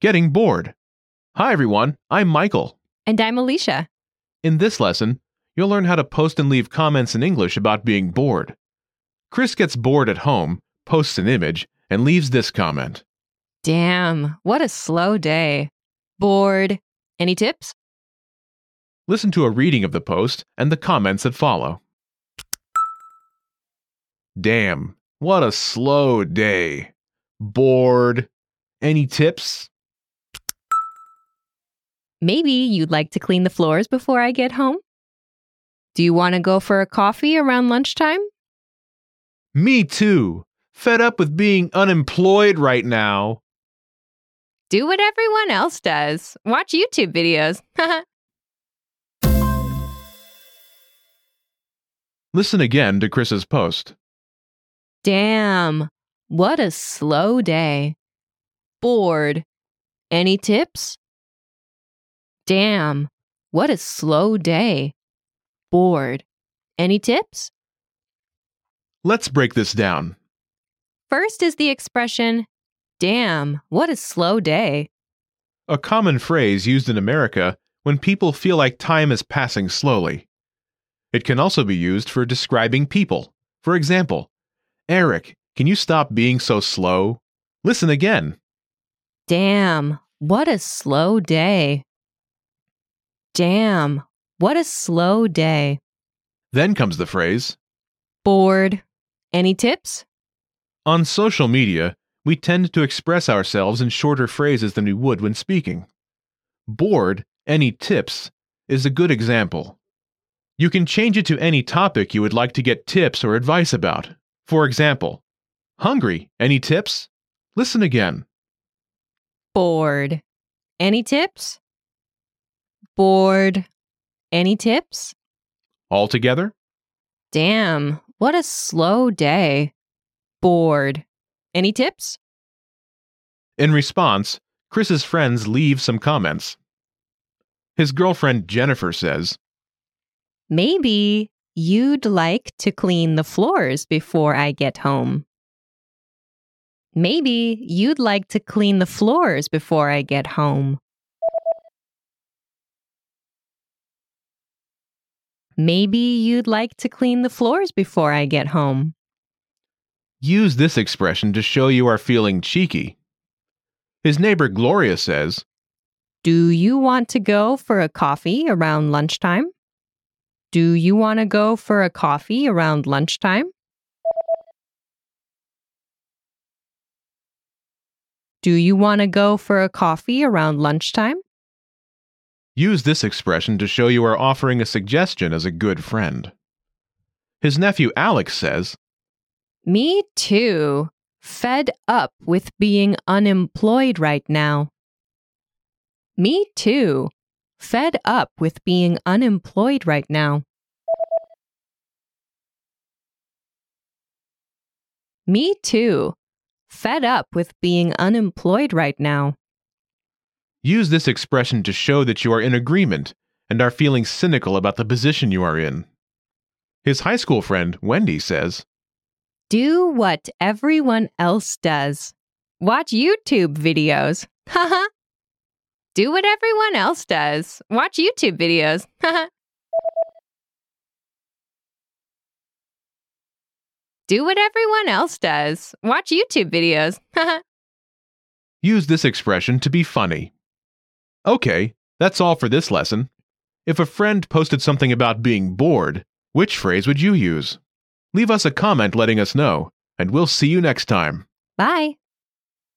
Getting bored. Hi everyone, I'm Michael. And I'm Alicia. In this lesson, you'll learn how to post and leave comments in English about being bored. Chris gets bored at home, posts an image, and leaves this comment. Damn, what a slow day. Bored. Any tips? Listen to a reading of the post and the comments that follow. Damn, what a slow day. Bored. Any tips? Maybe you'd like to clean the floors before I get home? Do you want to go for a coffee around lunchtime? Me too. Fed up with being unemployed right now. Do what everyone else does. Watch YouTube videos. Listen again to Chris's post. Damn, what a slow day. Bored. Any tips? Damn, what a slow day. Bored. Any tips? Let's break this down. First is the expression, damn, what a slow day. A common phrase used in America when people feel like time is passing slowly. It can also be used for describing people. For example, Eric, can you stop being so slow? Listen again. Damn, what a slow day. Damn, what a slow day. Then comes the phrase Bored. Any tips? On social media, we tend to express ourselves in shorter phrases than we would when speaking. Bored, any tips, is a good example. You can change it to any topic you would like to get tips or advice about. For example, hungry, any tips? Listen again. Bored. Any tips? Bored. Any tips? All together? Damn, what a slow day. Bored. Any tips? In response, Chris's friends leave some comments. His girlfriend Jennifer says, Maybe you'd like to clean the floors before I get home. Maybe you'd like to clean the floors before I get home. Maybe you'd like to clean the floors before I get home. Use this expression to show you are feeling cheeky. His neighbor Gloria says, Do you want to go for a coffee around lunchtime? Do you want to go for a coffee around lunchtime? Do you want to go for a coffee around lunchtime? Use this expression to show you are offering a suggestion as a good friend. His nephew Alex says, Me too. Fed up with being unemployed right now. Me too. Fed up with being unemployed right now. Me too. Fed up with being unemployed right now. Use this expression to show that you are in agreement and are feeling cynical about the position you are in. His high school friend, Wendy, says, Do what everyone else does. Watch YouTube videos. Haha. Do what everyone else does. Watch YouTube videos. Haha. Do what everyone else does. Watch YouTube videos. Use this expression to be funny. Okay, that's all for this lesson. If a friend posted something about being bored, which phrase would you use? Leave us a comment letting us know, and we'll see you next time. Bye.